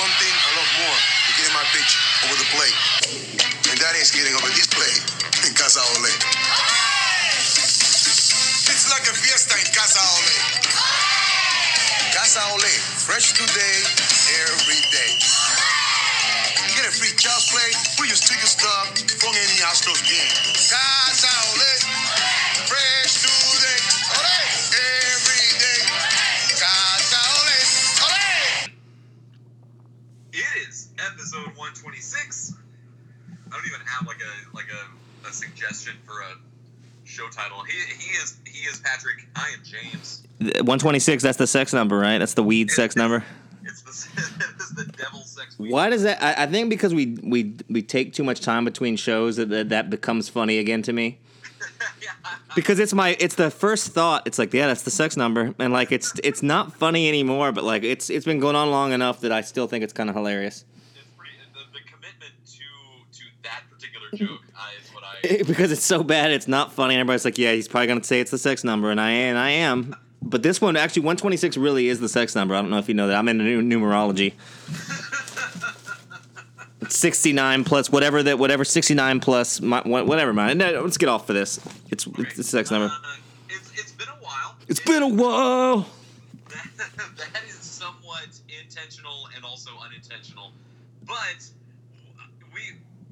One thing I love more than getting my pitch over the plate, and that is getting over this plate in Casa Ole. It's like a fiesta in Casa Ole. Casa Ole, fresh today, every day. Get a free child's play, put your sticker stuff from any Astros game. 126. I don't even have like a like a, a suggestion for a show title. He he is he is Patrick. I am James. 126. That's the sex number, right? That's the weed sex number. It's the it is the devil sex. week. Why does that? I, I think because we we we take too much time between shows that that, that becomes funny again to me. yeah, Because it's my it's the first thought. It's like yeah, that's the sex number, and like it's it's not funny anymore. But like it's it's been going on long enough that I still think it's kind of hilarious. it's pretty, the, the commitment to to that particular joke is what I. because it's so bad, it's not funny. And everybody's like, yeah, he's probably gonna say it's the sex number, and I and I am. But this one actually, 126 really is the sex number. I don't know if you know that. I'm into nu- numerology. 69 plus whatever that whatever 69 plus my, whatever man. No, let's get off for this. It's it's the sex number. Uh, it's, it's been a while. It's been a while. that, that is somewhat intentional and also unintentional. But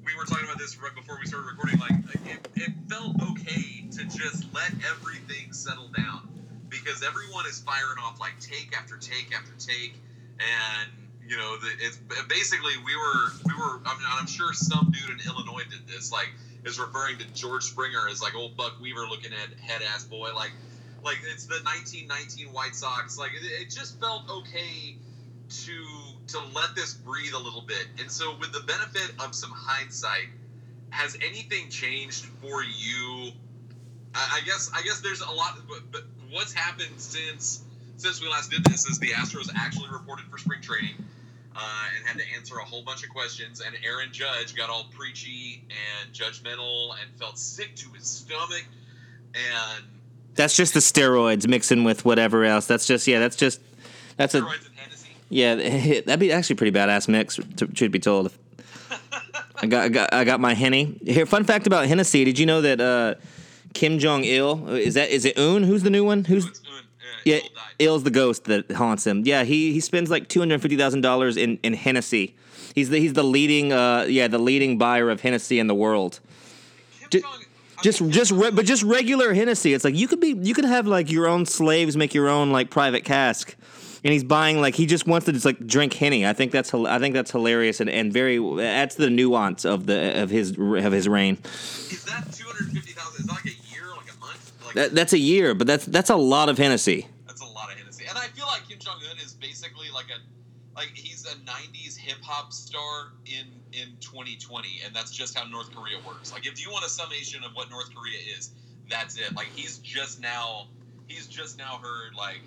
we were talking about this right before we started recording. Like it, it felt okay to just let everything settle down because everyone is firing off like take after take after take, and you know the, it's basically we were we were. I mean, I'm sure some dude in Illinois did this. Like is referring to George Springer as like old Buck Weaver looking at head ass boy like like it's the 1919 White Sox. Like it, it just felt okay to to let this breathe a little bit. And so, with the benefit of some hindsight, has anything changed for you? I, guess I guess there's a lot. But, but what's happened since since we last did this is the Astros actually reported for spring training. Uh, and had to answer a whole bunch of questions, and Aaron Judge got all preachy and judgmental and felt sick to his stomach. And That's just the steroids mixing with whatever else. That's just yeah. That's just that's a steroids and Hennessy. Yeah. That'd be actually a pretty badass mix. Truth be told, I got, I got I got my henny here. Fun fact about Hennessy: Did you know that uh, Kim Jong Il is that is it Un? Who's the new one? Who's yeah? Il's the ghost that haunts him. Yeah, he he spends like two hundred fifty thousand dollars in in Hennessy. He's the he's the leading uh yeah the leading buyer of Hennessy in the world. Kim Jong- Just just re- but just regular Hennessy. It's like you could be you could have like your own slaves make your own like private cask. And he's buying like he just wants to just like drink henny. I think that's I think that's hilarious and, and very that's the nuance of the of his of his reign. Is that two hundred fifty thousand? Is that like a year, like a month? Like That, that's a year, but that's that's a lot of Hennessy. that's a lot of Hennessy. And I feel like Kim Jong Un is basically like a like he's a '90s hip hop star in in 2020, and that's just how North Korea works. Like if you want a summation of what North Korea is, that's it. Like he's just now he's just now heard like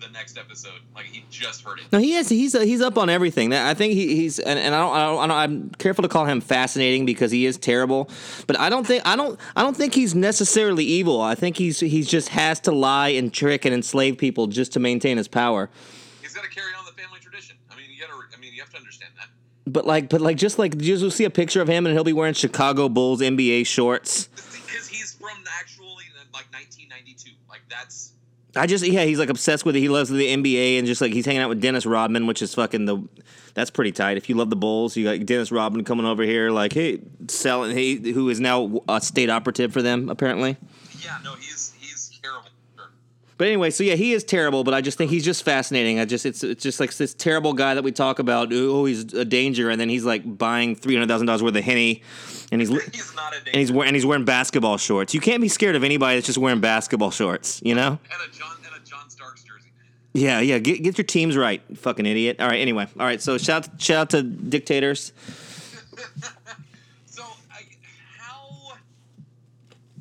the next episode. Like he just heard it. No, he is. He's uh, he's up on everything. I think he, he's and, and I, don't, I don't. I don't. I'm careful to call him fascinating because he is terrible. But I don't think I don't. I don't think he's necessarily evil. I think he's he's just has to lie and trick and enslave people just to maintain his power. He's got to carry on the family tradition. I mean, you got to. I mean, you have to understand that. But like, but like, just like you'll see a picture of him and he'll be wearing Chicago Bulls NBA shorts. I just yeah, he's like obsessed with it. He loves the NBA and just like he's hanging out with Dennis Rodman, which is fucking the. That's pretty tight. If you love the Bulls, you got Dennis Rodman coming over here, like hey, selling. He who is now a state operative for them apparently. yeah. No, he's. But anyway, so yeah, he is terrible. But I just think he's just fascinating. I just it's it's just like this terrible guy that we talk about. Oh, he's a danger, and then he's like buying three hundred thousand dollars worth of henny, and he's He's not a and he's wearing and he's wearing basketball shorts. You can't be scared of anybody that's just wearing basketball shorts. You know. and a John and a John Starks jersey. Yeah, yeah. Get get your teams right, fucking idiot. All right. Anyway, all right. So shout shout out to dictators. So I, how?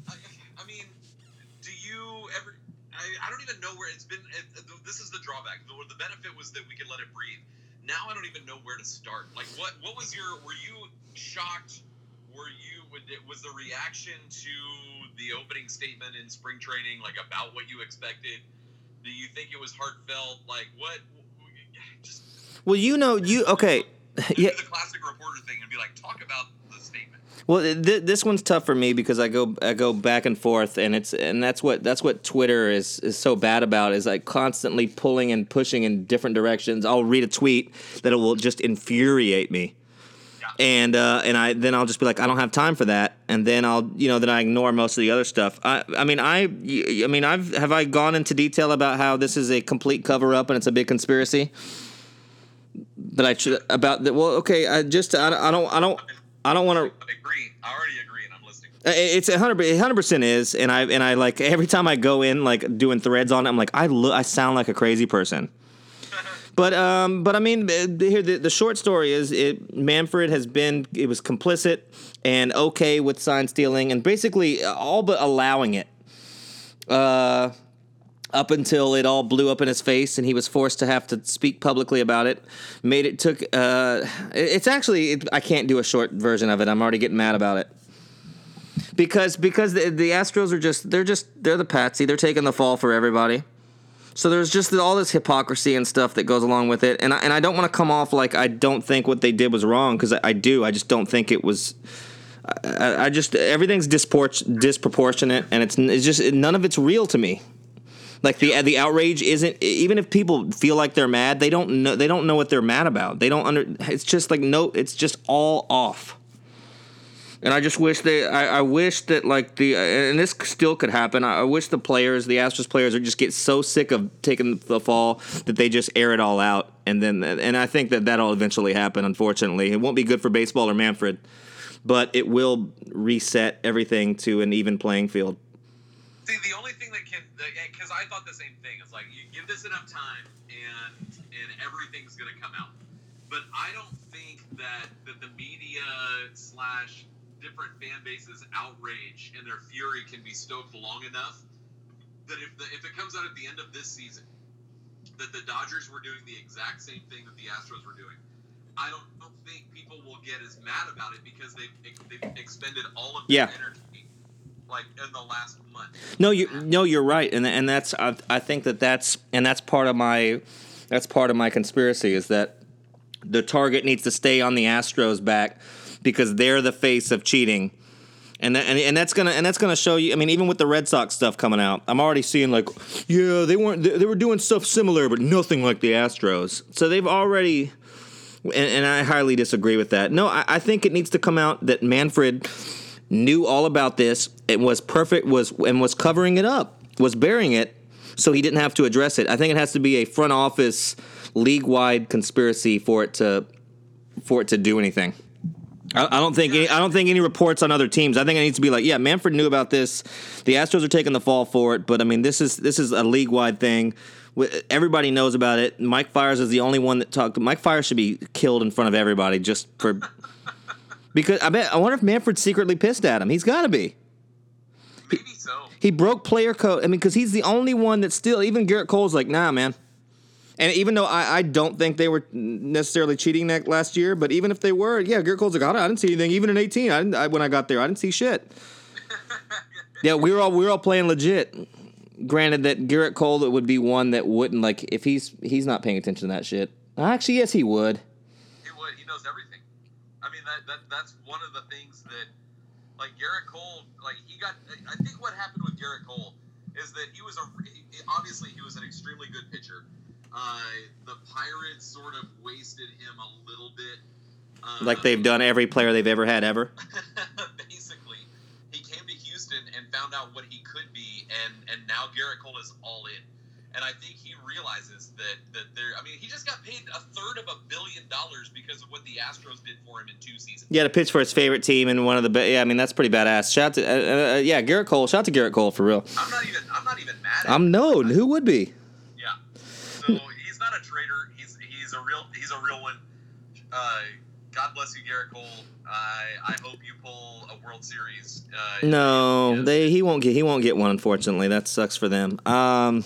I, I mean, do you ever? I, I don't even know where it's been. It, this is the drawback. The, the benefit was that we could let it breathe. Now I don't even know where start. Like, what what was your? Were you shocked? Were you? Was the reaction to the opening statement in spring training like about what you expected? Do you think it was heartfelt? Like what? Just Well, you know, you okay. Yeah. The classic reporter thing and be like, talk about the statement. Well, th- this one's tough for me because I go I go back and forth, and it's and that's what that's what Twitter is is so bad about is like constantly pulling and pushing in different directions. I'll read a tweet that it will just infuriate me, Yeah. and uh, and I then I'll just be like I don't have time for that, and then I'll you know then I ignore most of the other stuff. I I mean I I mean I've have I gone into detail about how this is a complete cover up and it's a big conspiracy. But I should about the well okay I just I, don't- I don't I don't I don't want to agree. I already agree, and I'm listening. Uh, It's a hundred, hundred percent is, and I and I like every time I go in like doing threads on it, I'm like I look, I sound like a crazy person. But um, but I mean, uh, here the, the short story is it Manfred has been it was complicit and okay with sign stealing and basically all but allowing it. Uh, up until it all blew up in his face and he was forced to have to speak publicly about it made it took uh it's actually it, i can't do a short version of it. I'm already getting mad about it. Because because the, the astros are just they're just they're the patsy. They're taking the fall for everybody. So there's just all this hypocrisy and stuff that goes along with it. And I, and I don't want to come off like i don't think what they did was wrong because I, I do. I just don't think it was I, I just everything's dispor- disproportionate and it's it's just none of it's real to me like the the outrage isn't even if people feel like they're mad, they don't know they don't know what they're mad about. They don't under. It's just like no, it's just all off. And I just wish they. I, I wish that like the and this still could happen. I, I wish the players, the Astros players, would just get so sick of taking the fall that they just air it all out. And then and I think that that'll eventually happen. Unfortunately, it won't be good for baseball or Manfred, but it will reset everything to an even playing field. See, the only because I thought the same thing. It's like you give this enough time, and and everything's gonna come out. But I don't think that that the media slash different fan bases outrage and their fury can be stoked long enough that if the if it comes out at the end of this season that the Dodgers were doing the exact same thing that the Astros were doing. I don't, don't think people will get as mad about it because they've, they've expended all of their Yeah. energy like in the last month. No, you no, you're right, and and that's I, I think that that's and that's part of my that's part of my conspiracy is that the target needs to stay on the Astros back because they're the face of cheating. And, that, and and that's gonna and that's gonna show you. I mean, even with the Red Sox stuff coming out, I'm already seeing like, yeah, they weren't they, they were doing stuff similar, but nothing like the Astros. So they've already, and, and I highly disagree with that. No, I, I think it needs to come out that Manfred knew all about this and was perfect was and was covering it up, was burying it, so he didn't have to address it. I think it has to be a front office, league wide conspiracy for it to for it to do anything. I, I don't think any, I don't think any reports on other teams. I think it needs to be like, yeah, Manfred knew about this. The Astros are taking the fall for it, but I mean, this is this is a league wide thing. Everybody knows about it. Mike Fiers is the only one that talked. Mike Fiers should be killed in front of everybody just for because I bet I wonder if Manfred's secretly pissed at him. He's got to be. Maybe so. He broke player code. I mean, because he's the only one that still. Even Gerrit Cole's like, nah, man. And even though I, I don't think they were necessarily cheating that last year, but even if they were, yeah, Gerrit Cole's like, I didn't see anything. Even in eighteen, I didn't. I, when I got there, I didn't see shit. yeah, we were all we were all playing legit. Granted that Gerrit Cole would be one that wouldn't like if he's he's not paying attention to that shit. Actually, yes, he would. He would. He knows everything. I mean, that, that that's one of the things that, like Gerrit Cole, like he got. I think what happened with Gerrit Cole is that he was a obviously he was an extremely good pitcher. Uh, the Pirates sort of wasted him a little bit. Uh, Like they've done every player they've ever had ever. basically, he came to Houston and found out what he could be, and and now Gerrit Cole is all in. And I think he realizes that that there. I mean, he just got paid a third of a billion dollars because of what the Astros did for him in two seasons. Yeah, to pitch for his favorite team and one of the best. Yeah, I mean that's pretty badass. Shout out to uh, uh, yeah Gerrit Cole. Shout out to Gerrit Cole for real. I'm not even. I'm not even mad. At I'm no, who would be? Yeah. So he's not a traitor. He's he's a real he's a real one. Uh, God bless you, Gerrit Cole. I I hope you pull a World Series. Uh, No, they he won't get he won't get one. Unfortunately, that sucks for them. Um,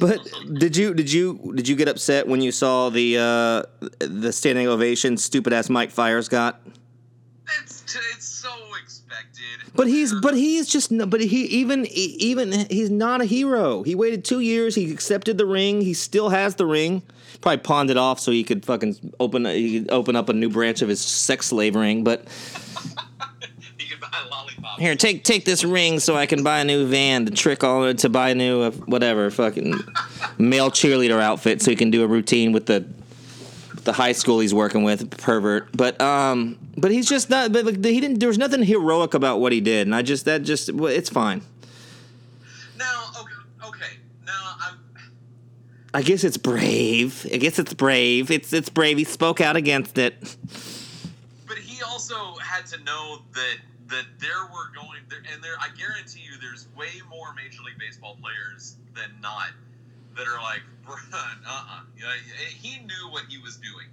but did you did you did you get upset when you saw the uh, the standing ovation stupid ass Mike Fiers got? It's t- it's so expected. But he's but he's just but he even even he's not a hero. He waited two years. He accepted the ring. He still has the ring. probably pawned it off so he could fucking open he could open up a new branch of his sex slave ring. But here, take take this ring so I can buy a new van to trick all to buy a new uh, whatever fucking male cheerleader outfit so he can do a routine with the the high school he's working with pervert. But um, but he's just not. But like, he didn't. There was nothing heroic about what he did, and I just that just well, it's fine. Now, okay, okay. Now I'm. I guess it's brave. I guess it's brave. It's it's brave. He spoke out against it. But he also had to know that that there were going there, and there. I guarantee you, there's way more Major League Baseball players than not that are like, "Bruh, uh-uh. You know, he knew what he was doing,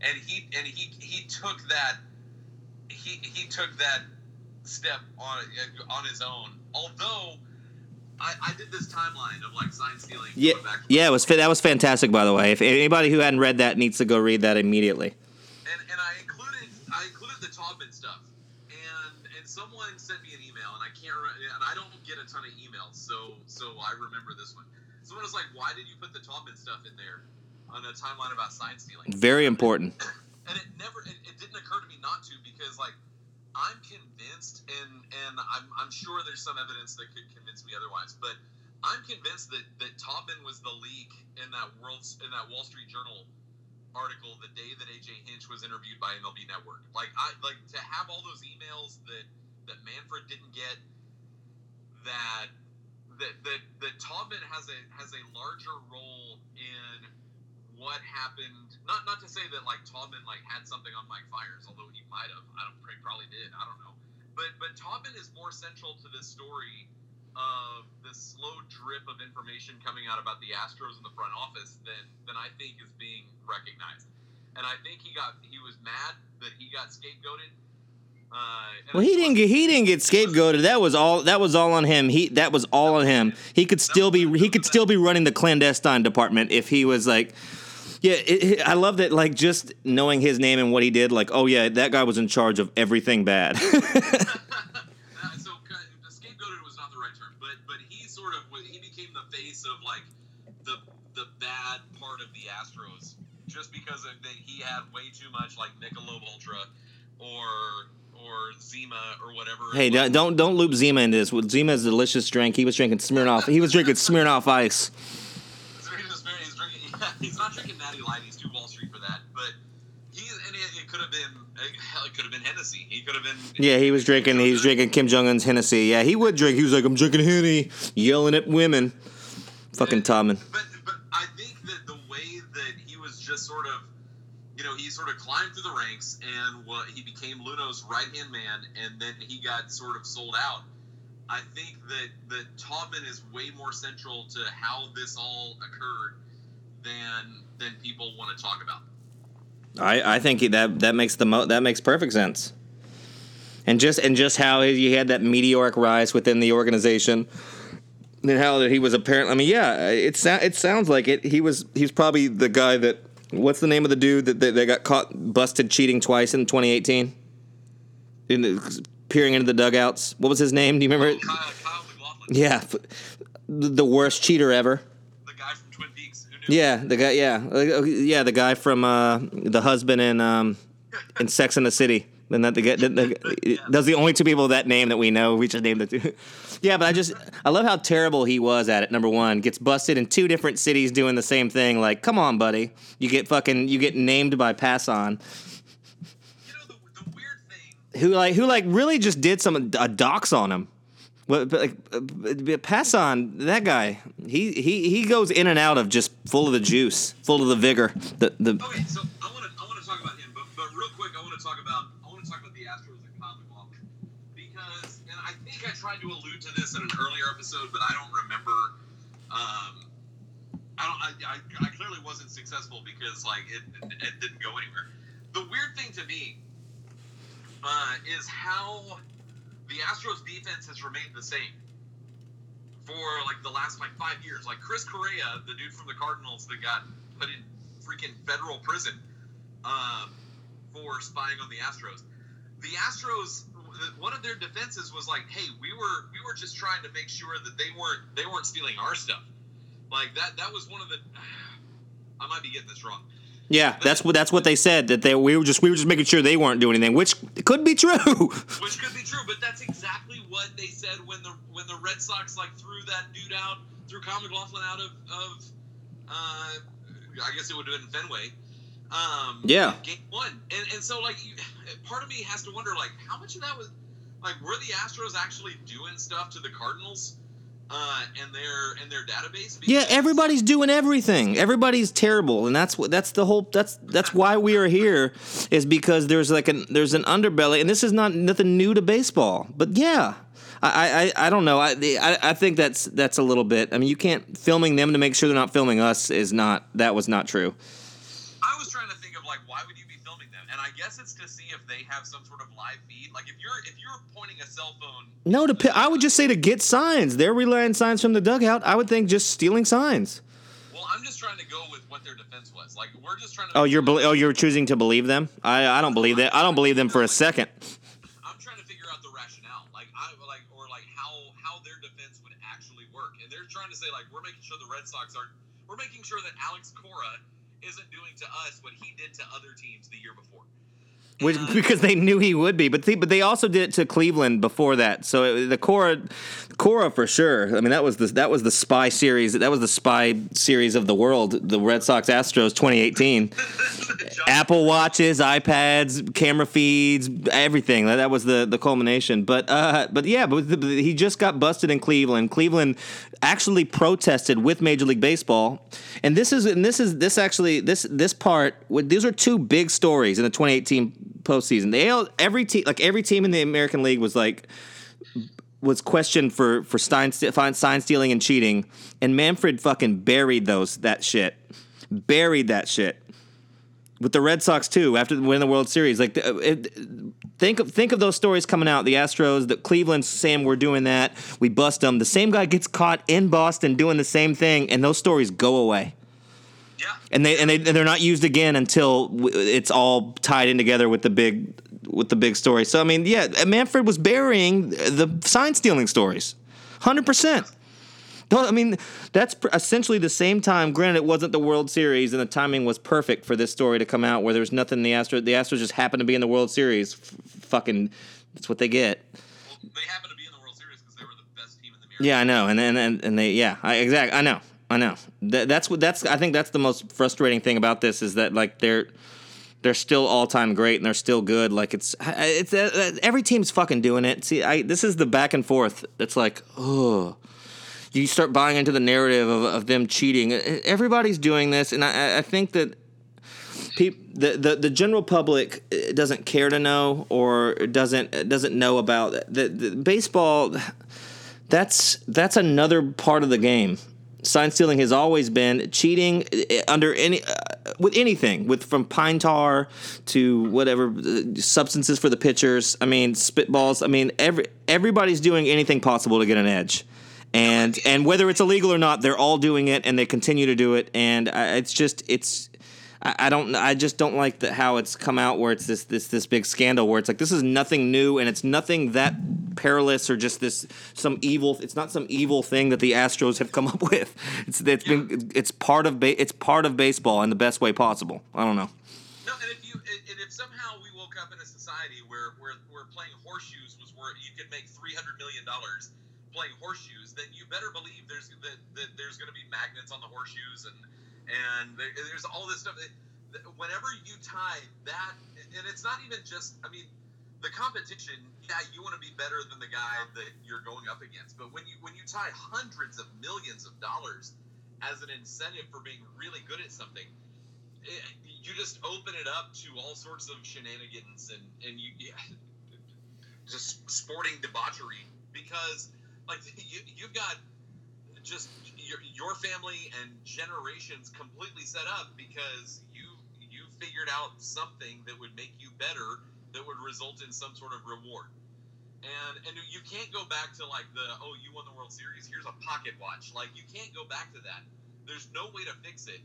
and he and he he took that he he took that step on on his own. Although. I, I did this timeline of like sign stealing. Yeah, back- yeah. It was that was fantastic. By the way, if anybody who hadn't read that needs to go read that immediately. and, and I included I included the Taubman stuff, and and someone sent me an email, and I can't remember, and I don't get a ton of emails, so so I remember this one. Someone was like, "Why did you put the Taubman stuff in there on a timeline about sign stealing?" Very important. And it never it, it didn't occur to me not to because like I'm convinced, and and I'm I'm sure there's some evidence that could convince me otherwise, but I'm convinced that that Taubman was the leak in that world in that Wall Street Journal article the day that AJ Hinch was interviewed by MLB Network. Like I like to have all those emails that that Manfred didn't get. That that that that Taubman has a has a larger role in what happened. Not not to say that like Taubman like had something on Mike Fiers, although he might have. I don't he probably did. I don't know. But but Taubman is more central to this story of the slow drip of information coming out about the Astros in the front office than than I think is being recognized. And I think he got he was mad that he got scapegoated. Uh, Well, he didn't get he didn't get scapegoated. That was all. That was all on him. He that was all on him. He could still be he could still be running the clandestine department if he was like. Yeah, it, it- I love that. Like just knowing his name and what he did. Like, oh yeah, that guy was in charge of everything bad. Uh, so uh, scapegoated was not the right term, but but he sort of he became the face of like the the bad part of the Astros just because of that he had way too much like Michelob Ultra or or Zima or whatever. hey, don't don't- don't loop Zima into this. Zima is a delicious drink. He was drinking Smirnoff. He was drinking Smirnoff Ice. So he was very, he's drinking. he's not drinking Natty Light. He's too Wall Street for that. But he and it, it could have been hell. It could have been Hennessy. He could have been. Yeah, he was drinking. He was drinking Kim Jong Un's Hennessy. Yeah, he would drink. He was like, I'm drinking Henny, yelling at women. Fucking Taubman. But but I think that the way that he was just sort of, you know, he sort of climbed through the ranks and what he became Luhnow's right hand man, and then he got sort of sold out. I think that that Taubman is way more central to how this all occurred than than people want to talk about. I, I think that that makes the mo- that makes perfect sense. And just and just how he had that meteoric rise within the organization, and how that he was apparently. I mean, yeah, it it sounds like it. He was he's probably the guy that. What's the name of the dude that that got caught busted cheating twice in 2018? In the, peering into the dugouts. What was his name? Do you remember? it? Kyle, Kyle McLaughlin, Yeah, the worst cheater ever. the guy from Twin Peaks. Who knew? Yeah, the guy. Yeah, uh, yeah, the guy from uh, the husband in um, in Sex and the City. And that the, the, the, those are the only two people that name that we know. We just named the two. yeah, but I just I love how terrible he was at it. Number one, gets busted in two different cities doing the same thing. Like, come on, buddy, you get fucking you get named by Passan, You know the, the weird thing. who like who like really just did some a docs on him. Well, but like uh, but Passan that guy. He he he goes in and out of just full of the juice, full of the vigor. The the Okay, so I want to I want to talk about him, but but real quick, I want to talk about I want to talk about the Astros and Kyle McLaughlin because, and I think I tried to allude to this in an earlier episode, but I don't remember. Um, I don't. I, I, I clearly wasn't successful because like it, it didn't go anywhere. The weird thing to me uh, is how the Astros defense has remained the same for like the last like five years. Like Chris Correa, the dude from the Cardinals that got put in freaking federal prison um, for spying on the Astros. The Astros, one of their defenses was like, "Hey, we were we were just trying to make sure that they weren't they weren't stealing our stuff." Like that that was one of the I might be getting this wrong. Yeah, that's what that's what they said that they we were just we were just making sure they weren't doing anything, which could be true. Which could be true, but that's exactly what they said when the when the Red Sox like threw that dude out, threw Kyle McLaughlin out of of uh, I guess it would have been Fenway. Um, Yeah. Game one, and and so like you, part of me has to wonder like how much of that was like were the Astros actually doing stuff to the Cardinals uh, and their and their database? yeah, everybody's doing everything. Everybody's terrible, and that's what that's the whole that's that's why we are here is because there's like an there's an underbelly, and this is not nothing new to baseball. But yeah. I, I, I don't know. I, I I think that's that's a little bit. I mean, you can't filming them to make sure they're not filming us is not that was not true. I was trying to think of like why would you be filming them, and I guess it's to see if they have some sort of live feed. Like if you're if you're pointing a cell phone. No, to pi- I would just say to get signs. They're relaying signs from the dugout. I would think just stealing signs. Well, I'm just trying to go with what their defense was. Like we're just trying to. Oh, you're bel oh you're choosing to believe them. I I don't believe that. I don't believe them for a second. I'm trying to figure out the rationale, like I like or like how how their defense would actually work, and they're trying to say like we're making sure the Red Sox are we're making sure that Alex Cora isn't doing to us what he did to other teams the year before. Which, And- because they knew he would be, but they, but they also did it to Cleveland before that. So it, the Cora, Cora for sure. I mean, that was the that was the spy series. That was the spy series of the world. The Red Sox Astros 2018. Apple watches, iPads, camera feeds, everything. That, that was the, the culmination. But uh, but yeah, but the, he just got busted in Cleveland. Cleveland actually protested with Major League Baseball, and this is and this is this actually this this part. These are two big stories in the 2018 postseason. They all, every team like every team in the American League was like was questioned for for sign, sign stealing and cheating, and Manfred fucking buried those that shit, buried that shit with the Red Sox too after winning the World Series. Like, uh, it, think of think of those stories coming out. The Astros, the Cleveland, Sam, we're doing that, we bust them. The same guy gets caught in Boston doing the same thing, and those stories go away. Yeah, And they and they and they're not used again until it's all tied in together with the big with the big story. So I mean, yeah, uh, Manfred was burying the sign stealing stories, hundred percent. I mean that's pr- essentially the same time. Granted, it wasn't the World Series, and the timing was perfect for this story to come out, where there's nothing. The Astros, the Astros just happened to be in the World Series. F- fucking, that's what they get. well, they happen to be in the World Series because they were the best team in the American. Yeah, I know, and and and, and they, yeah, I, exactly. I know, I know. That, that's what that's. I think that's the most frustrating thing about this is that like they're they're still all time great and they're still good. Like it's it's uh, every team's fucking doing it. See, I this is the back and forth. It's like, oh, you start buying into the narrative of, of them cheating. Everybody's doing this, and I, I think that. Peop, the, the the general public uh, doesn't care to know or doesn't doesn't know about the, the baseball that's that's another part of the game. Sign stealing has always been cheating uh, under any uh, with anything with from pine tar to whatever uh, substances for the pitchers. I mean spitballs. I mean every everybody's doing anything possible to get an edge, and and whether it's illegal or not, they're all doing it and they continue to do it. And I, it's just it's. I I don't. I just don't like the, how it's come out where it's this this this big scandal where it's like this is nothing new and it's nothing that perilous or just this some evil. It's not some evil thing that the Astros have come up with. It's it's been it's part of ba- it's part of baseball in the best way possible. I don't know. No, and if you and if somehow we woke up in a society where where, where playing horseshoes was where you could make three hundred million dollars playing horseshoes, then you better believe there's that, that there's going to be magnets on the horseshoes and and there, there's all this stuff. Whenever you tie that, and it's not even just. I mean, the competition. Yeah, you want to be better than the guy that you're going up against, but when you when you tie hundreds of millions of dollars as an incentive for being really good at something it, you just open it up to all sorts of shenanigans and and you yeah, just sporting debauchery because like you, you've got just your, your family and generations completely set up because you you figured out something that would make you better that would result in some sort of reward. And and you can't go back to like the oh you won the world series here's a pocket watch. Like you can't go back to that. There's no way to fix it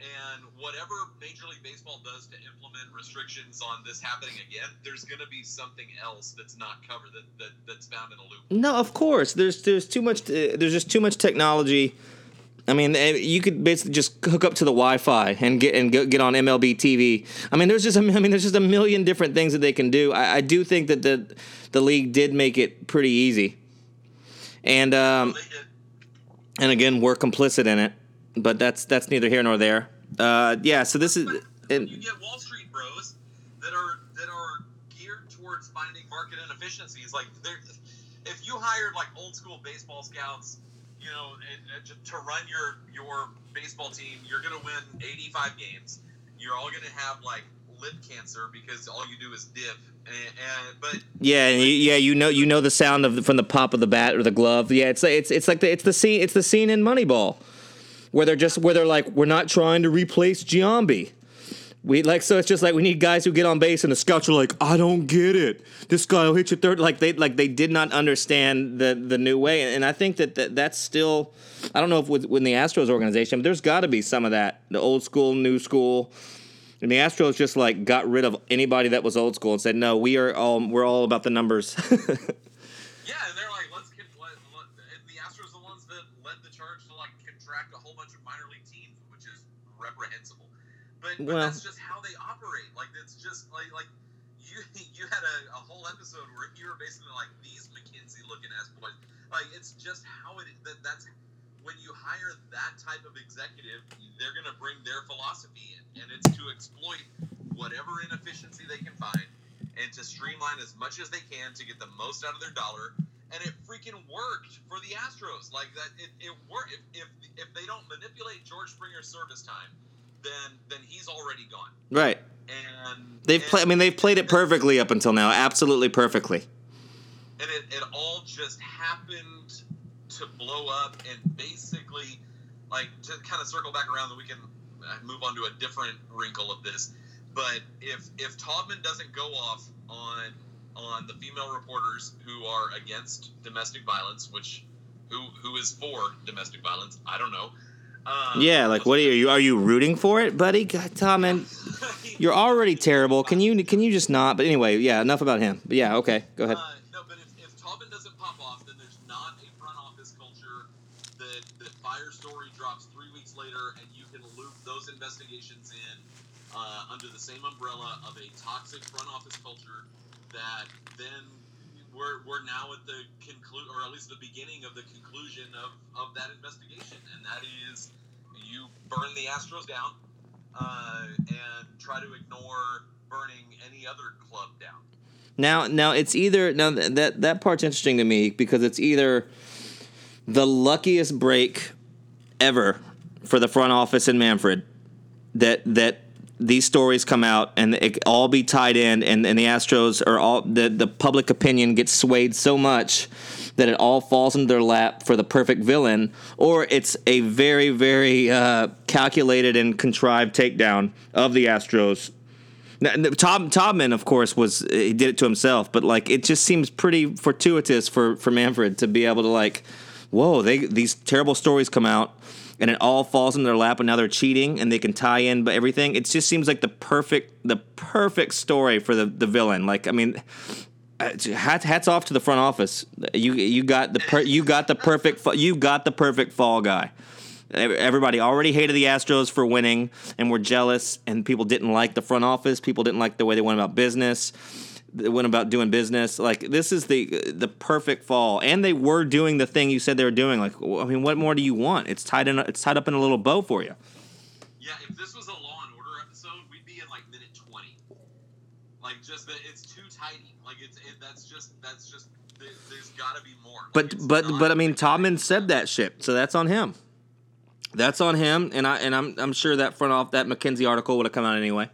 and whatever Major League Baseball does to implement restrictions on this happening again, there's going to be something else that's not covered that, that that's found in a loop. No, of course. There's there's too much. Uh, there's just too much technology I mean, eh, you could basically just hook up to the Wi-Fi and get and get on MLB TV. I mean, there's just a, I mean, there's just a million different things that they can do. I, I do think that the the league did make it pretty easy, and um, and again, we're complicit in it. But that's that's neither here nor there. Uh, yeah. So this is. And, you get Wall Street bros that are that are geared towards finding market inefficiencies. Like, if you hired like old school baseball scouts, you know, and, and to- run your your baseball team, you're gonna win 85 games. You're all gonna have like lip cancer because all you do is dip. And, and but Yeah, yeah, you know, you know the sound of the, from the pop of the bat or the glove. Yeah, it's it's it's like the it's the scene it's the scene in Moneyball, where they're just where they're like, we're not trying to replace Giambi. We like so it's just like we need guys who get on base, and the scouts are like, I don't get it. This guy will hit you third. Like they like they did not understand the the new way, and I think that, that that's still. I don't know if with, with the Astros organization, but there's got to be some of that, the old school, new school. And the Astros just like got rid of anybody that was old school and said, "No, we are all we're all about the numbers." Yeah, and they're like, let's get let, let, and the Astros are the ones that led the charge to like contract a whole bunch of minor league teams, which is reprehensible. But, but Well- that's just how they operate. Like it's just like like you you had a, a whole episode where you were basically like these McKinsey looking ass boys. Like it's just how it that that's when you hire that type of executive, they're gonna bring their philosophy in, and it's to exploit whatever inefficiency they can find and to streamline as much as they can to get the most out of their dollar. And it freaking worked for the Astros. Like that, it, it worked. If, if if they don't manipulate George Springer's service time, then then he's already gone. right. And They've played. I mean, they've played it perfectly up until now. Absolutely perfectly. and it, it all just happened to blow up and basically like to kind of circle back around that we can uh, move on to a different wrinkle of this but if if Taubman doesn't go off on on the female reporters who are against domestic violence which who who is for domestic violence i don't know um, Yeah, like what are you? Are you rooting for it, buddy? God, Tom, man, you're already terrible. Can you can you just not? But anyway, yeah. Enough about him. But yeah, okay, go ahead. Uh, no, but if, if Taubman doesn't pop off, then there's not a front office culture that that Fire Story drops three weeks later, and you can loop those investigations in uh, under the same umbrella of a toxic front office culture that then we're, we're now at the conclude or at least the beginning of the conclusion of, of that investigation and that is you burn the astros down uh, and try to ignore burning any other club down. Now, now it's either now th- that that part's interesting to me because it's either the luckiest break ever for the front office in Manfred that that these stories come out and it all be tied in and, and the Astros are all the, the public opinion gets swayed so much that it all falls into their lap for the perfect villain or it's a very very uh, calculated and contrived takedown of the Astros. Now, n- Taub Taubman, of course, was he did it to himself, but like it just seems pretty fortuitous for for Manfred to be able to like, whoa, they these terrible stories come out, and it all falls in their lap, and now they're cheating, and they can tie in but everything. It just seems like the perfect the perfect story for the the villain. Like, I mean. uh, Hats, hats off to the front office. You you got the per, you got the perfect you got the perfect fall guy. Everybody already hated the Astros for winning and were jealous, and people didn't like the front office. People didn't like the way they went about business. They went about doing business. Like this is the the perfect fall, and they were doing the thing you said they were doing. Like I mean, what more do you want? It's tied in. It's tied up in a little bow for you. Yeah, if this was a Law and Order episode, we'd be in like minute twenty. Like just that it's too tidy. Like it's it, that's just that's just there, there's got to be more. Like, But but but I mean, like- said that shit, so that's on him. That's on him, and I and I'm I'm sure that front off that McKinsey article would have come out anyway.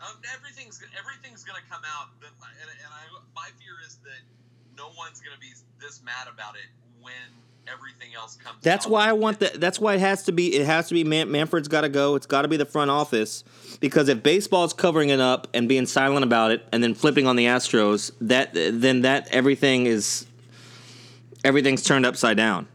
Um, everything's everything's gonna come out, but, and, and I my fear is that no one's gonna be this mad about it when everything else comes. That's why I want that. That's why it has to be. It has to be. Man, Manfred's got to go. It's got to be the front office because if baseball's covering it up and being silent about it, and then flipping on the Astros, that then that everything is everything's turned upside down.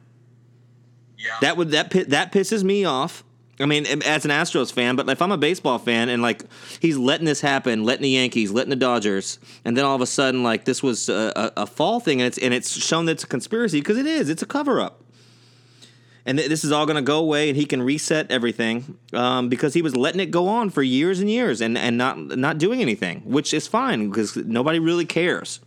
Yeah. That would that that pisses me off. I mean, as an Astros fan, but if I'm a baseball fan and like he's letting this happen, letting the Yankees, letting the Dodgers, and then all of a sudden like this was a, a, a fall thing, and it's and it's shown that it's a conspiracy because it is. It's a cover up. And th- this is all going to go away, and he can reset everything um, because he was letting it go on for years and years and and not not doing anything, which is fine because nobody really cares.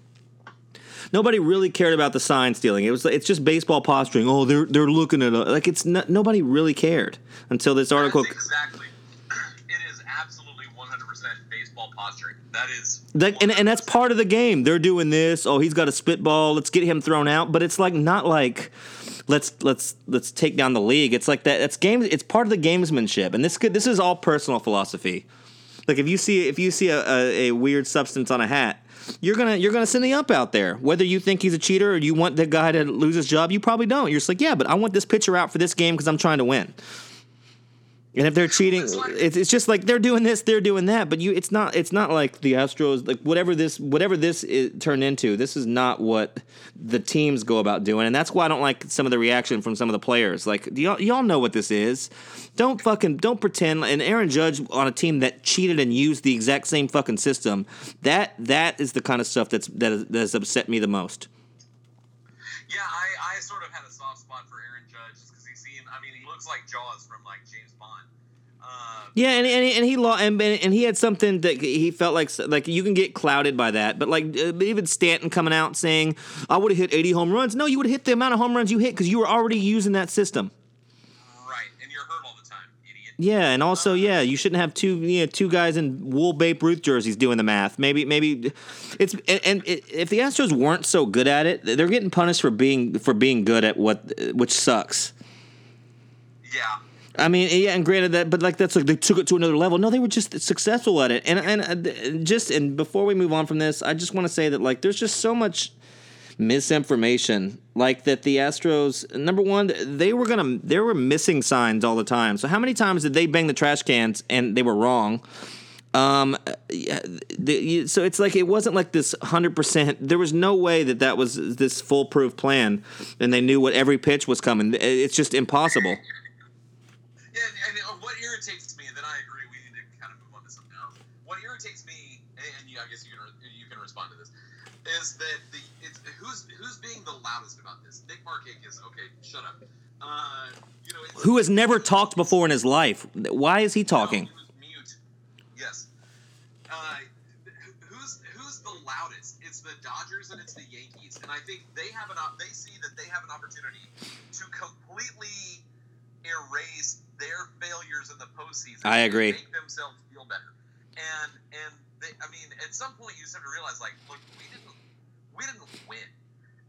Nobody really cared about the sign stealing. It was it's just baseball posturing. Oh, they're they're looking at it. like it's not, nobody really cared until this article. That's exactly. It is absolutely 100% baseball posturing. That is. Like, and, and that's part of the game. They're doing this. Oh, he's got a spitball. Let's get him thrown out. But it's like not like let's let's let's take down the league. It's like that. It's game. It's part of the gamesmanship. And this could this is all personal philosophy. Like if you see if you see a, a, a weird substance on a hat, you're gonna you're gonna send the up out there. Whether you think he's a cheater or you want the guy to lose his job, you probably don't. You're just like, yeah, but I want this pitcher out for this game because I'm trying to win. And if they're cheating, It's it's, just like they're doing this, they're doing that. But you, it's not it's not like the Astros like whatever this whatever this is turned into. This is not what the teams go about doing, and that's why I don't like some of the reaction from some of the players. Like, y'all y'all know what this is? Don't fucking don't pretend. And Aaron Judge on a team that cheated and used the exact same fucking system. That that is the kind of stuff that's that, is, that has upset me the most. Yeah, I, I sort of had a soft spot for Aaron Judge just because he seemed. I mean, he looks like Jaws from like James Bond. Uh, Yeah, and and, and he and, and he had something that he felt like like you can get clouded by that, but like uh, even Stanton coming out saying I would have hit 80 home runs. No, you would have hit the amount of home runs you hit because you were already using that system. right, and you're hurt all the time, idiot. Yeah, and also yeah, you shouldn't have two you know, two guys in wool Babe Ruth jerseys doing the math. Maybe maybe it's and, and it, if the Astros weren't so good at it, they're getting punished for being for being good at what which sucks. Yeah. I mean, yeah, and granted that, but like that's like they took it to another level. No, they were just successful at it, and and uh, just and before we move on from this, I just want to say that like there's just so much misinformation, like that the Astros number one they were gonna they were missing signs all the time. So how many times did they bang the trash cans and they were wrong? Um, the, so it's like it wasn't like this hundred percent. There was no way that that was this foolproof plan, and they knew what every pitch was coming. It's just impossible. Yeah, and, and uh, what irritates me, and then I agree, we need to kind of move on to something else. What irritates me, and, and you, I guess you can re- you can respond to this, is that the it's who's who's being the loudest about this. Nick Markakis, okay, shut up. Uh, you know, it's, who has never talked before in his life. Why is he talking? No, he. Yes. Uh, who's who's the loudest? It's the Dodgers and it's the Yankees, and I think they have an op- they see that they have an opportunity to completely erase their failures in the postseason. I and agree. Make themselves feel better, and and they, I mean, at some point you just have to realize, like, look, we didn't we didn't win,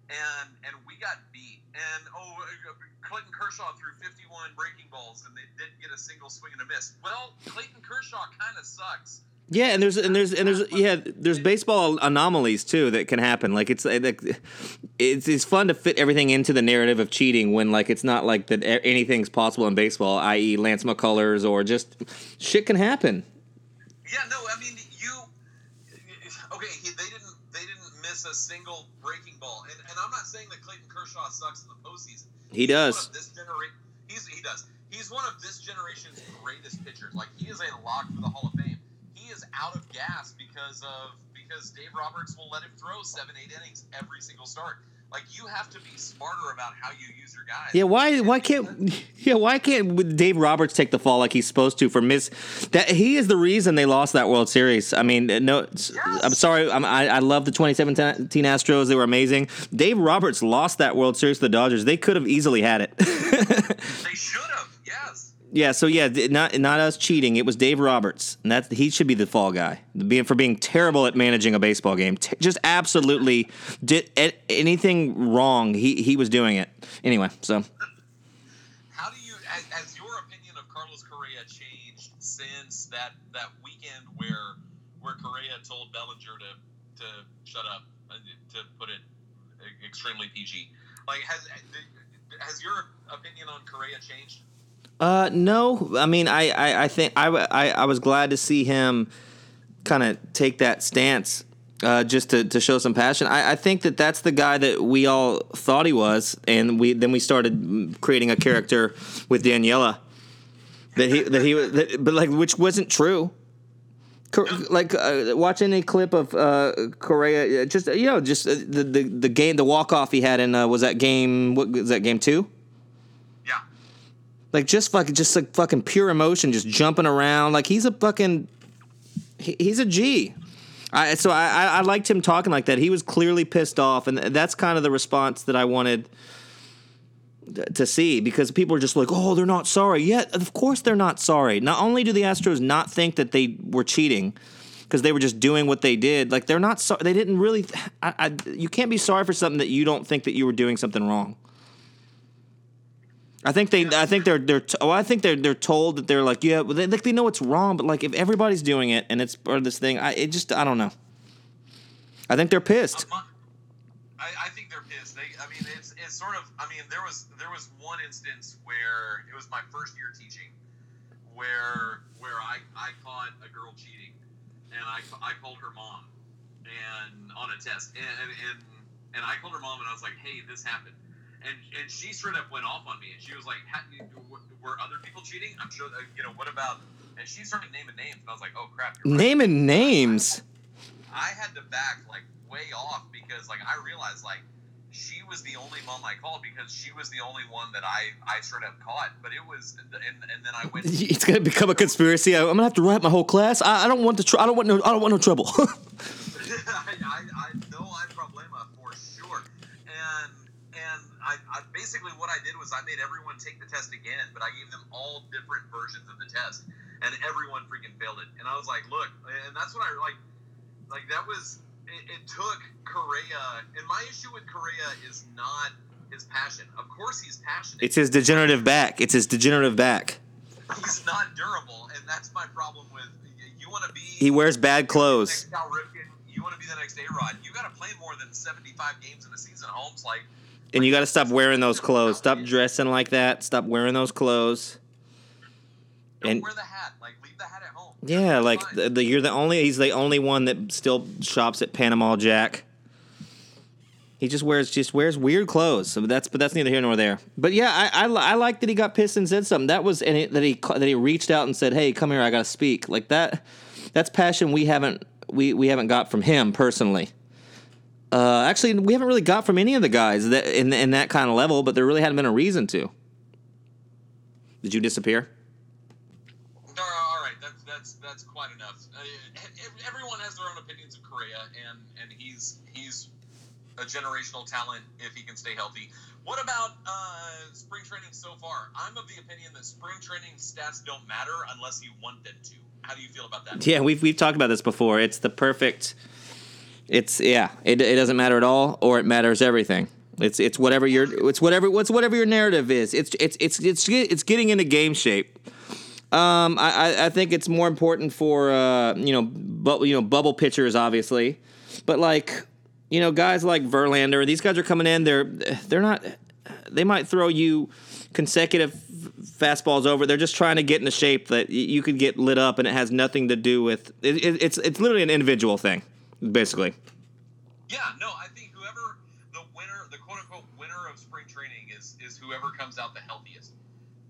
and and we got beat, and oh, uh, Clayton Kershaw threw 51 breaking balls and they didn't get a single swing and a miss. Well, Clayton Kershaw kind of sucks. Yeah, and there's and there's and there's yeah, there's baseball anomalies too that can happen. Like it's like it's it's fun to fit everything into the narrative of cheating when like it's not like that anything's possible in baseball, i.e. Lance McCullers or just shit can happen. Yeah, no, I mean you. Okay, he, they didn't they didn't miss a single breaking ball, and, and I'm not saying that Clayton Kershaw sucks in the postseason. He He's does. this genera- he's he does. He's one of this generation's greatest pitchers. Like he is a lock for the Hall of Fame. He is out of gas because of because Dave Roberts will let him throw seven eight innings every single start. Like you have to be smarter about how you use your guys. Yeah, why why can't yeah why can't Dave Roberts take the fall like he's supposed to for miss that he is the reason they lost that World Series. I mean, uh, no, it's- I'm sorry, I'm, I I love the 2017 Astros; they were amazing. Dave Roberts lost that World Series to the Dodgers. They could have easily had it. They should have. Yeah, so yeah, not not us cheating. It was Dave Roberts, and that he should be the fall guy, being for being terrible at managing a baseball game. T- just absolutely did anything wrong. He he was doing it anyway. So. How do you, as, has your opinion of Carlos Correa changed since that that weekend where where Correa told Bellinger to to shut up, uh, to put it extremely PG? Like, has has your opinion on Correa changed? Uh, no. I mean, I, I, I think I, I, I was glad to see him kind of take that stance, uh, just to, to show some passion. I, I think that that's the guy that we all thought he was, and we then we started creating a character with Daniela that he that he was, that, but like which wasn't true. Like uh, watching a clip of uh, Correa, uh, just you know, just uh, the, the the game, the walk off he had in uh, was that game? What was that game two? Like just fucking, just like fucking pure emotion, just jumping around. Like he's a fucking, he, he's a G. I, so I, I, liked him talking like that. He was clearly pissed off, and that's kind of the response that I wanted to see because people are just like, oh, they're not sorry. Yeah, of course they're not sorry. Not only do the Astros not think that they were cheating because they were just doing what they did, like they're not sorry. They didn't really. I, I, you can't be sorry for something that you don't think that you were doing something wrong. I think they. I think they're. They're. T- oh, I think they're. They're told that they're like, yeah, well, they, like they know it's wrong, but like if everybody's doing it and it's part of this thing, I it just. I don't know. I think they're pissed. I'm I, I think they're pissed. They, I mean, it's it's sort of. I mean, there was there was one instance where it was my first year teaching, where where I, I caught a girl cheating, and I, I called her mom, and on a test, and and and I called her mom, and I was like, hey, this happened. And, and she straight up went off on me, and she was like, "Were other people cheating? I'm sure. uh, You know what about?" And she started naming names, and I was like, "Oh crap!" You're right. Naming names. I had to back like way off because like I realized like she was the only mom I called because she was the only one that I I straight up caught. But it was and and then I went. It's gonna become a conspiracy. I'm gonna have to write my whole class. I, I don't want the. Tr- I don't want no. I don't want no trouble. I, I, I know I'm problema for sure, and I, I basically what I did was I made everyone take the test again, but I gave them all different versions of the test, and everyone freaking failed it. And I was like, look, and that's when I like, like that was it, it took Correa, and my issue with Correa is not his passion. Of course, he's passionate. it's his degenerative back. It's his degenerative back. he's not durable, and that's my problem with you. Want to be He wears bad clothes. Ripken, you want to be the next A Rod. You got to play more than 75 games in a season. Holmes, like, And you got to stop wearing those clothes. Stop dressing like that. Stop wearing those clothes. don't And- wear the hat. Like, leave the hat at home. Yeah, like the, the, you're the only. He's the only one that still shops at Panama Jack. He just wears just wears weird clothes. So that's but that's neither here nor there. But yeah, I I, I like that he got pissed and said something. That was and it, that he that he reached out and said, "Hey, come here, I got to speak." Like that. That's passion we haven't we we haven't got from him personally. Uh, actually, we haven't really got from any of the guys that in in that kind of level. But there really hadn't been a reason to. Did you disappear? No, all right, that's that's that's quite enough. Uh, everyone has their own opinions of Correa, and and he's he's a generational talent if he can stay healthy. What about uh, spring training so far? I'm of the opinion that spring training stats don't matter unless you want them to. How do you feel about that? Yeah, we've we've talked about this before. It's the perfect. It's yeah. It, it doesn't matter at all, or it matters everything. It's it's whatever your it's whatever what's whatever your narrative is. It's it's it's it's it's getting into game shape. Um, I I- think it's more important for uh you know bu- you know bubble pitchers obviously, but like you know guys like Verlander, these guys are coming in. They're they're not. They might throw you consecutive fastballs over. They're just trying to get in into shape that you could get lit up, and it has nothing to do with. It, it, it's it's literally an individual thing, basically. Yeah, no, I think whoever the winner, the quote unquote winner of spring training is is whoever comes out the healthiest.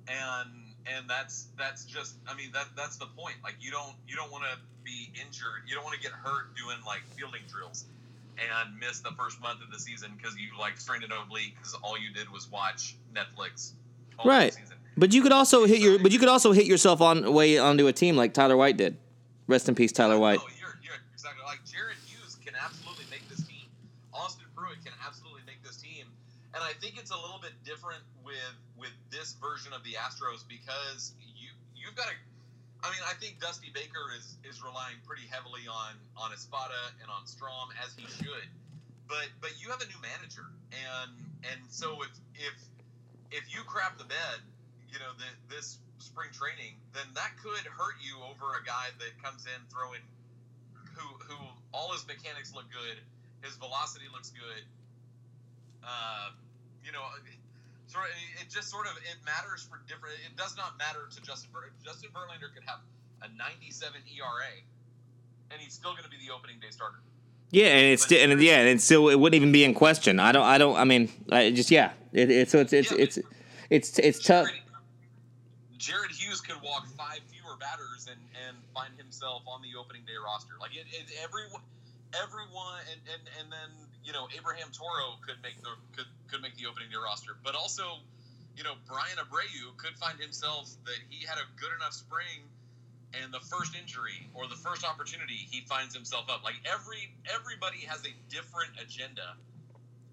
And and that's that's just I mean that that's the point. Like you don't you don't want to be injured. You don't want to get hurt doing like fielding drills and miss the first month of the season because you like strained an oblique because all you did was watch Netflix Right. season. But you could also hit your. But you could also hit yourself on way onto a team like Tyler White did. Rest in peace, Tyler White. No, I think it's a little bit different with with this version of the Astros because you you've got to. I mean, I think Dusty Baker is is relying pretty heavily on on Espada and on Strom as he should, but but you have a new manager, and and so if if if you crap the bed, you know, the, this spring training, then that could hurt you over a guy that comes in throwing who who all his mechanics look good, his velocity looks good. Uh, you know, sort of, it just sort of it matters for different. It does not matter to Justin Ver, Justin Verlander could have a 97 ERA, and he's still going to be the opening day starter. Yeah, and it's still, and yeah, and it's still it wouldn't even be in question. I don't, I don't. I mean, I just yeah. It, it, so it's it's Yeah, it's it's it's tough. Jared, Jared Hughes could walk five fewer batters and, and find himself on the opening day roster. Like it, it everyone, everyone, and, and, and then you know Abraham Toro could make the could, could make the opening day roster. But also, you know, Bryan Abreu could find himself that he had a good enough spring, and the first injury or the first opportunity, he finds himself up. Like every everybody has a different agenda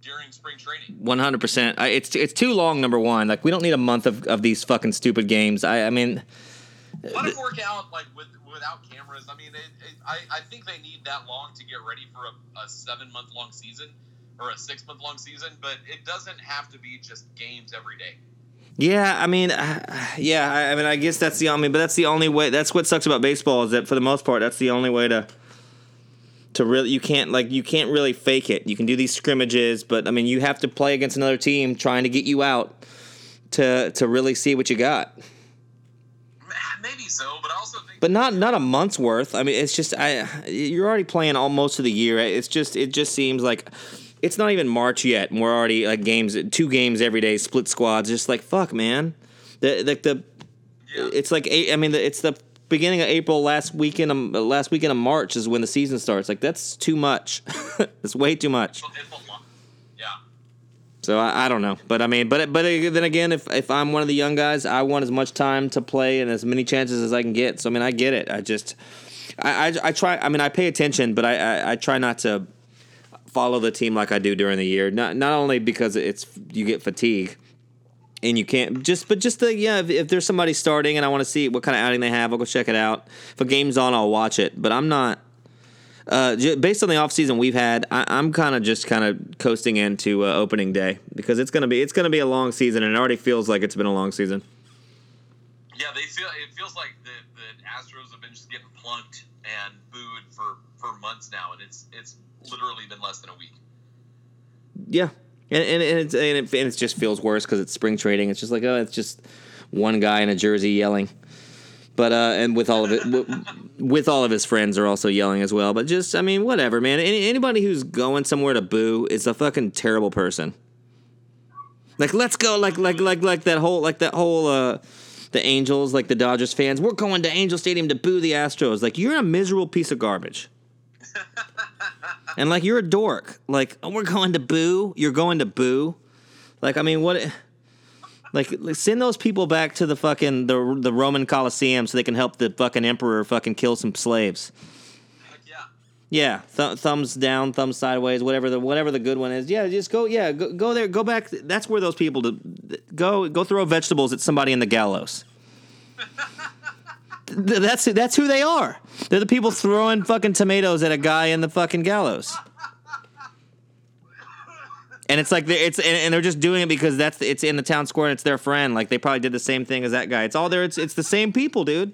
during spring training. One hundred percent. It's it's too long. Number one, like we don't need a month of, of these fucking stupid games. I I mean, Let it work out like with without cameras. I mean, it, it, I I think they need that long to get ready for a, a seven month long season or a six month long season, but it doesn't have to be just games every day. yeah. I mean, uh, yeah. I, I mean, I guess that's the only. But that's the only way. That's what sucks about baseball is that for the most part, that's the only way to to really. You can't like you can't really fake it. You can do these scrimmages, but I mean, you have to play against another team trying to get you out to to really see what you got. So, but I also think. but not not a month's worth. I mean, it's just I you're already playing all most of the year. It's just it just seems like it's not even March yet, and we're already like games, two games every day, split squads. Just like fuck, man. The like the, Yeah. it's like eight, I mean, the, it's the beginning of April, last weekend, of, last weekend of March is when the season starts. Like that's too much. it's way too much. It's a lot. Yeah. So I, I don't know, but I mean, but but then again, if if I'm one of the young guys, I want as much time to play and as many chances as I can get. So I mean, I get it. I just I I, I try. I mean, I pay attention, but I, I I try not to follow the team like I do during the year. Not not only because it's you get fatigue. And you can't just, but just the yeah. If, if there's somebody starting and I want to see what kind of outing they have, I'll go check it out. If a game's on, I'll watch it. But I'm not, uh, j- based on the offseason we've had, I, I'm kind of just kind of coasting into uh, opening day because it's gonna be it's gonna be a long season and it already feels like it's been a long season. Yeah, they feel it feels like the the Astros have been just getting plunked and booed for for months now, and it's it's literally been less than a week. Yeah, and and, and it's and it, and it just feels worse because it's spring trading. It's just like oh, it's just one guy in a jersey yelling, but uh, and with all of it, w- with all of his friends are also yelling as well. But just I mean, whatever, man. Any, anybody who's going somewhere to boo is a fucking terrible person. Like let's go, like like like like that whole like that whole uh. The Angels, like the Dodgers fans, we're going to Angel Stadium to boo the Astros. Like you're a miserable piece of garbage. And like you're a dork. Like oh, we're going to boo. You're going to boo. Like I mean, what? Like like, send those people back to the fucking the the Roman Coliseum so they can help the fucking emperor fucking kill some slaves. Heck yeah. Yeah, th- thumbs down, thumbs sideways, whatever the whatever the good one is. Yeah, just go. Yeah, go, go there. Go back. That's where those people to go. Go throw vegetables at somebody in the gallows. Th- that's that's who they are. They're the people throwing fucking tomatoes at a guy in the fucking gallows. And it's like they it's and, and they're just doing it because that's it's in the town square and it's their friend. Like they probably did the same thing as that guy. It's all there. It's it's the same people, dude.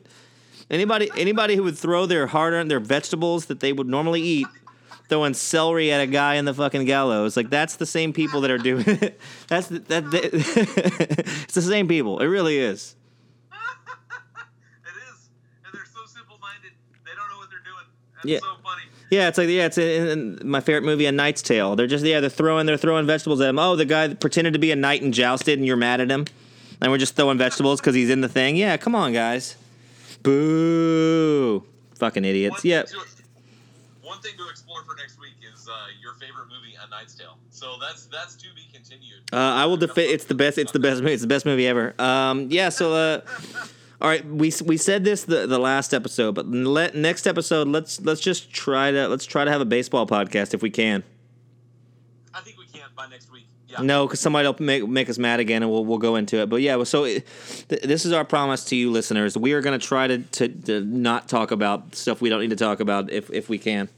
Anybody anybody who would throw their hard earned their vegetables that they would normally eat, throwing celery at a guy in the fucking gallows, like that's the same people that are doing it. That's the, that, that it's the same people. It really is. It is, and they're so simple minded. They don't know what they're doing. That's Yeah. so funny. Yeah, it's like yeah, it's in, in my favorite movie, A Knight's Tale. They're just yeah, they're throwing they're throwing vegetables at him. Oh, the guy that pretended to be a knight and jousted, and you're mad at him, and we're just throwing vegetables because he's in the thing. Yeah, come on, guys. Boo! Fucking idiots. One Yeah. thing to- one thing to explore for next week is uh, your favorite movie, A Knight's Tale. So that's that's to be continued. Uh, I will defend. It's the best. It's the best. movie. It's the best movie ever. Um, yeah. So, uh, all right. We we said this the, the last episode, but let, next episode, let's let's just try to let's try to have a baseball podcast if we can. I think we can by next week. Yeah. No, because somebody will make make us mad again, and we'll we'll go into it. But yeah, so it, th- this is our promise to you, listeners. We are going to try to, to not talk about stuff we don't need to talk about if if we can.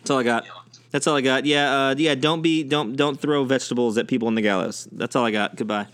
That's all I got. Yeah. That's all I got. Yeah, uh, yeah. Don't be don't don't throw vegetables at people in the gallows. That's all I got. Goodbye.